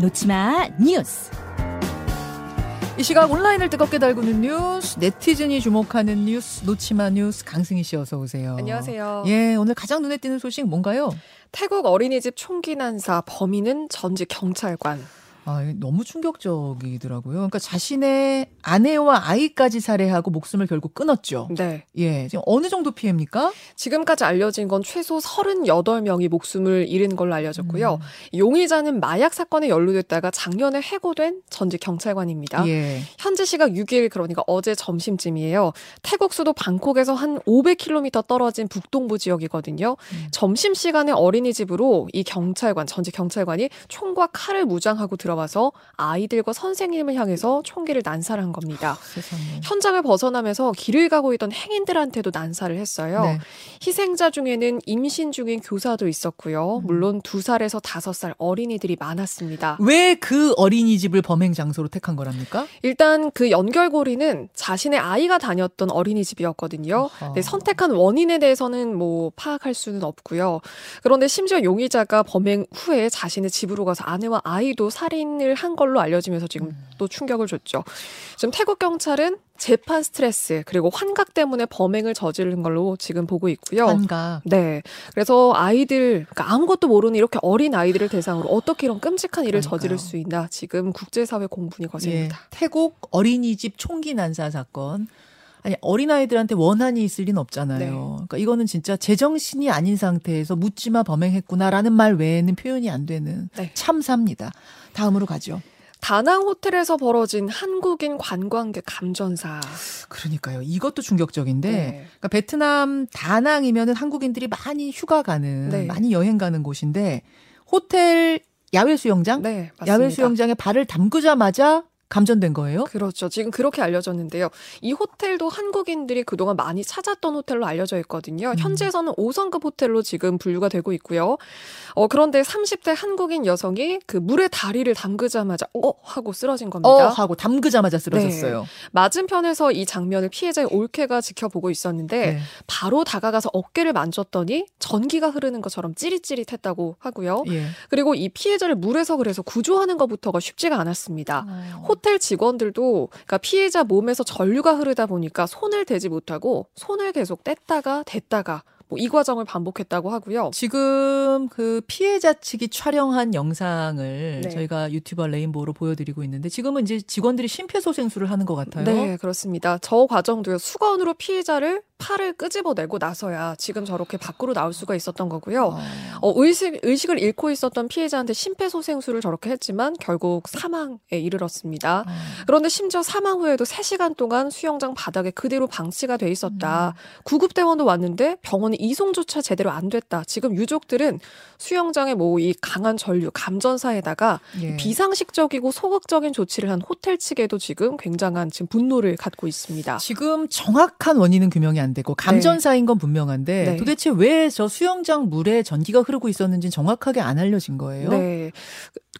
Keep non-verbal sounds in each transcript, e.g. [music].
놓치마 뉴스. 이 시각 온라인을 뜨겁게 달구는 뉴스, 네티즌이 주목하는 뉴스, 놓치마 뉴스 강승희 씨 어서 오세요. 안녕하세요. 예, 오늘 가장 눈에 띄는 소식 뭔가요? 태국 어린이집 총기 난사 범인은 전직 경찰관. 아, 너무 충격적이더라고요. 그러니까 자신의 아내와 아이까지 살해하고 목숨을 결국 끊었죠. 네. 예, 지금 어느 정도 피해입니까? 지금까지 알려진 건 최소 38명이 목숨을 잃은 걸로 알려졌고요. 음. 용의자는 마약 사건에 연루됐다가 작년에 해고된 전직 경찰관입니다. 예. 현재 시각 6일 그러니까 어제 점심쯤이에요. 태국 수도 방콕에서 한 500km 떨어진 북동부 지역이거든요. 음. 점심 시간에 어린이집으로 이 경찰관 전직 경찰관이 총과 칼을 무장하고 들어 와서 아이들과 선생님을 향해서 총기를 난사한 겁니다. 세상에. 현장을 벗어나면서 길을 가고 있던 행인들한테도 난사를 했어요. 네. 희생자 중에는 임신 중인 교사도 있었고요. 음. 물론 두 살에서 다섯 살 어린이들이 많았습니다. 왜 그 어린이집을 범행 장소로 택한 거랍니까? 일단 그 연결고리는 자신의 아이가 다녔던 어린이집이었거든요. 네, 선택한 원인에 대해서는 뭐 파악할 수는 없고요. 그런데 심지어 용의자가 범행 후에 자신의 집으로 가서 아내와 아이도 살인 을 한 걸로 알려지면서 지금 음. 또 충격을 줬죠. 지금 태국 경찰은 재판 스트레스 그리고 환각 때문에 범행을 저지른 걸로 지금 보고 있고요. 한가. 네. 그래서 아이들, 그러니까 아무것도 모르는 이렇게 어린 아이들을 대상으로 어떻게 이런 끔찍한 일을 그러니까요. 저지를 수 있나 지금 국제사회 공분이 예, 거셉니다. 태국 어린이집 총기 난사 사건. 아니 어린아이들한테 원한이 있을 리는 없잖아요. 네. 그러니까 이거는 진짜 제정신이 아닌 상태에서 묻지마 범행했구나라는 말 외에는 표현이 안 되는 네. 참사입니다. 다음으로 가죠. 다낭 호텔에서 벌어진 한국인 관광객 감전사. 그러니까요. 이것도 충격적인데 네. 그러니까 베트남 다낭이면은 한국인들이 많이 휴가 가는 네. 많이 여행 가는 곳인데 호텔 야외 수영장 네. 야외 수영장에 발을 담그자마자 감전된 거예요. 그렇죠. 지금 그렇게 알려졌는데요. 이 호텔도 한국인들이 그동안 많이 찾았던 호텔로 알려져 있거든요. 음. 현지에서는 5성급 호텔로 지금 분류가 되고 있고요. 어, 그런데 30대 한국인 여성이 그 물에 다리를 담그자마자 어 하고 쓰러진 어 겁니다. 하고 담그자마자 쓰러졌어요. 맞은편에서 이 장면을 피해자의 올케가 지켜보고 있었는데 네. 바로 다가가서 어깨를 만졌더니 전기가 흐르는 것처럼 찌릿찌릿했다고 하고요. 예. 그리고 이 피해자를 물에서 그래서 구조하는 것부터가 쉽지가 않았습니다. 호텔 직원들도 그러니까 피해자 몸에서 전류가 흐르다 보니까 손을 대지 못하고 손을 계속 뗐다가 댔다가 뭐 이 과정을 반복했다고 하고요. 지금 그 피해자 측이 촬영한 영상을 네. 저희가 유튜버 레인보우로 보여드리고 있는데 지금은 이제 직원들이 심폐소생술을 하는 것 같아요. 네, 그렇습니다. 저 과정도요. 수건으로 피해자를 팔을 끄집어내고 나서야 지금 저렇게 밖으로 나올 수가 있었던 거고요. 어. 어, 의식, 의식을 잃고 있었던 피해자한테 심폐소생술을 저렇게 했지만 결국 사망에 이르렀습니다. 어. 그런데 심지어 사망 후에도 3시간 동안 수영장 바닥에 그대로 방치가 돼 있었다. 음. 구급대원도 왔는데 병원에 이송조차 제대로 안 됐다. 지금 유족들은 수영장에 뭐이 강한 전류, 감전사에다가 예. 비상식적이고 소극적인 조치를 한 호텔 측에도 지금 굉장한 지금 분노를 갖고 있습니다. 지금 정확한 원인은 규명이 안 되고 감전사인 건 분명한데 네. 도대체 왜 저 수영장 물에 전기가 흐르고 있었는지 정확하게 안 알려진 거예요. 네.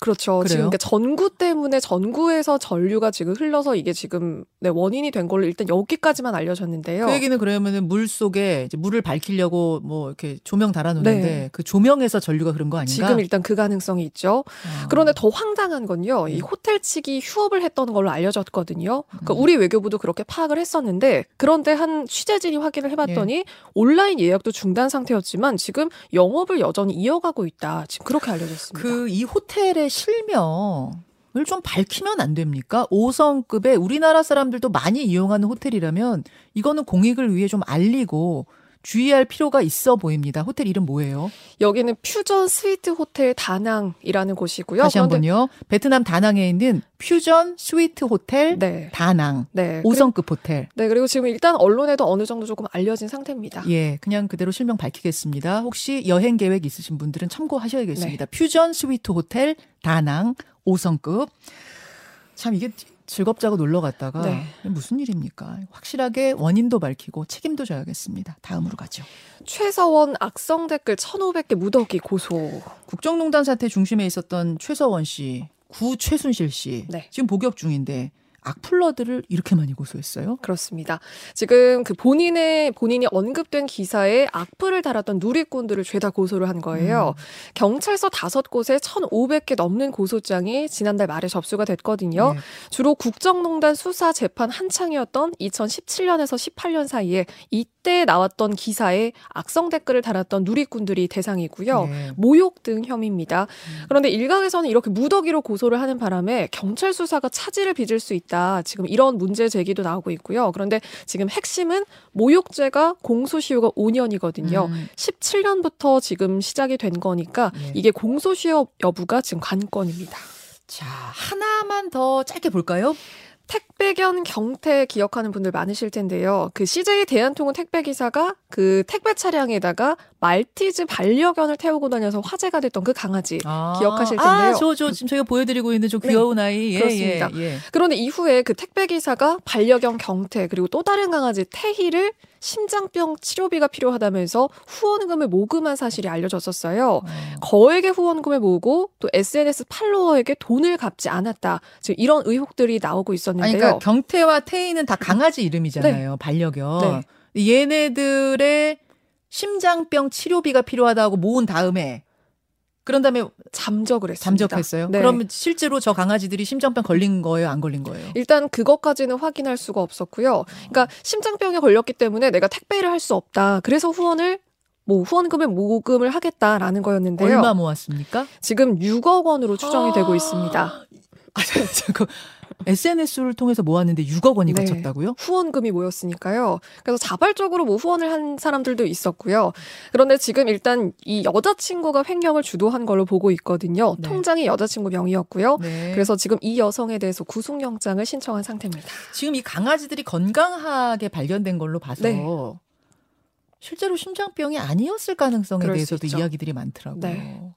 그렇죠. 그래요? 지금 그러니까 전구 때문에 전구에서 전류가 지금 흘러서 이게 지금 네, 원인이 된 걸로 일단 여기까지만 알려졌는데요. 그 얘기는 그러면은 물 속에 이제 물을 밝히려고 뭐 이렇게 조명 달아놓는데 네. 그 조명에서 전류가 흐른 거 아닌가? 지금 일단 그 가능성이 있죠. 어. 그런데 더 황당한 건요. 이 음. 호텔 측이 휴업을 했던 걸로 알려졌거든요. 그러니까 음. 우리 외교부도 그렇게 파악을 했었는데 그런데 한 취재진이 확인을 해봤더니 온라인 예약도 중단 상태였지만 지금 영업을 여전히 이어가고 있다. 지금 그렇게 알려졌습니다. 그 이 호텔의 실명 을 좀 밝히면 안 됩니까? 5성급의 우리나라 사람들도 많이 이용하는 호텔이라면 이거는 공익을 위해 좀 알리고 주의할 필요가 있어 보입니다. 호텔 이름 뭐예요? 여기는 퓨전 스위트 호텔 다낭이라는 곳이고요. 다시 한번요. 베트남 다낭에 있는 퓨전 스위트 호텔 네. 다낭 네. 5성급 호텔. 네, 그리고 지금 일단 언론에도 어느 정도 조금 알려진 상태입니다. 예, 그냥 그대로 실명 밝히겠습니다. 혹시 여행 계획 있으신 분들은 참고하셔야겠습니다. 네. 퓨전 스위트 호텔 다낭 5성급. 참 이게 즐겁자고 놀러 갔다가 네. 무슨 일입니까? 확실하게 원인도 밝히고 책임도 져야겠습니다. 다음으로 가죠. 최서원 악성 댓글 1,500개 무더기 고소. 국정농단 사태 중심에 있었던 최서원 씨, 구 최순실 씨 네. 지금 복역 중인데 악플러들을 이렇게 많이 고소했어요? 그렇습니다. 지금 그 본인의 본인이 언급된 기사에 악플을 달았던 누리꾼들을 죄다 고소를 한 거예요. 음. 경찰서 다섯 곳에 1,500개 넘는 고소장이 지난달 말에 접수가 됐거든요. 네. 주로 국정농단 수사 재판 한창이었던 2017년에서 18년 사이에 이때 나왔던 기사에 악성 댓글을 달았던 누리꾼들이 대상이고요. 네. 모욕 등 혐의입니다. 음. 그런데 일각에서는 이렇게 무더기로 고소를 하는 바람에 경찰 수사가 차질을 빚을 수 있다. 지금 이런 문제 제기도 나오고 있고요. 그런데 지금 핵심은 모욕죄가 공소시효가 5년이거든요. 음. 17년부터 지금 시작이 된 거니까 예. 이게 공소시효 여부가 지금 관건입니다. 자, 하나만 더 짧게 볼까요? 택배견 경태 기억하는 분들 많으실 텐데요. 그 CJ 대한통운 택배 기사가 그 택배 차량에다가 말티즈 반려견을 태우고 다녀서 화제가 됐던 그 강아지. 아, 기억하실 아, 텐데요. 저, 저 지금 저희가 보여드리고 있는 저 네, 귀여운 아이. 예, 그렇습니다. 예, 예. 그런데 이후에 그 택배 기사가 반려견 경태 그리고 또 다른 강아지 태희를 심장병 치료비가 필요하다면서 후원금을 모금한 사실이 알려졌었어요. 어. 거액의 후원금을 모으고 또 SNS 팔로워에게 돈을 갚지 않았다. 지금 이런 의혹들이 나오고 아니, 있었는데요. 그러니까 경태와 태희는 다 강아지 이름이잖아요. 반려견. 얘네들의 심장병 치료비가 필요하다고 모은 다음에 그런 다음에 잠적을 했습니다. 잠적했어요. 네. 그러면 실제로 저 강아지들이 심장병 걸린 거예요, 안 걸린 거예요? 일단 그것까지는 확인할 수가 없었고요. 그러니까 심장병에 걸렸기 때문에 내가 택배를 할 수 없다. 그래서 후원을 뭐 후원금을 모금을 하겠다라는 거였는데요. 얼마 모았습니까? 지금 6억 원으로 추정이 아. 되고 있습니다. 아, [laughs] 잠깐. SNS를 통해서 모았는데 6억 원이 네. 거쳤다고요? 후원금이 모였으니까요. 그래서 자발적으로 뭐 후원을 한 사람들도 있었고요. 그런데 지금 일단 이 여자친구가 횡령을 주도한 걸로 보고 있거든요. 네. 통장이 여자친구 명의였고요. 네. 그래서 지금 이 여성에 대해서 구속영장을 신청한 상태입니다. 지금 이 강아지들이 건강하게 발견된 걸로 봐서 네. 실제로 심장병이 아니었을 가능성에 대해서도. 이야기들이 많더라고요.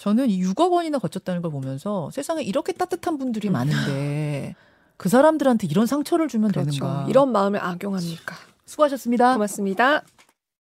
네. 저는 이 6억 원이나 거쳤다는 걸 보면서 세상에 이렇게 따뜻한 분들이 많은데 그 사람들한테 이런 상처를 주면 그렇죠. 되는가? 이런 마음을 악용합니까? 수고하셨습니다. 고맙습니다.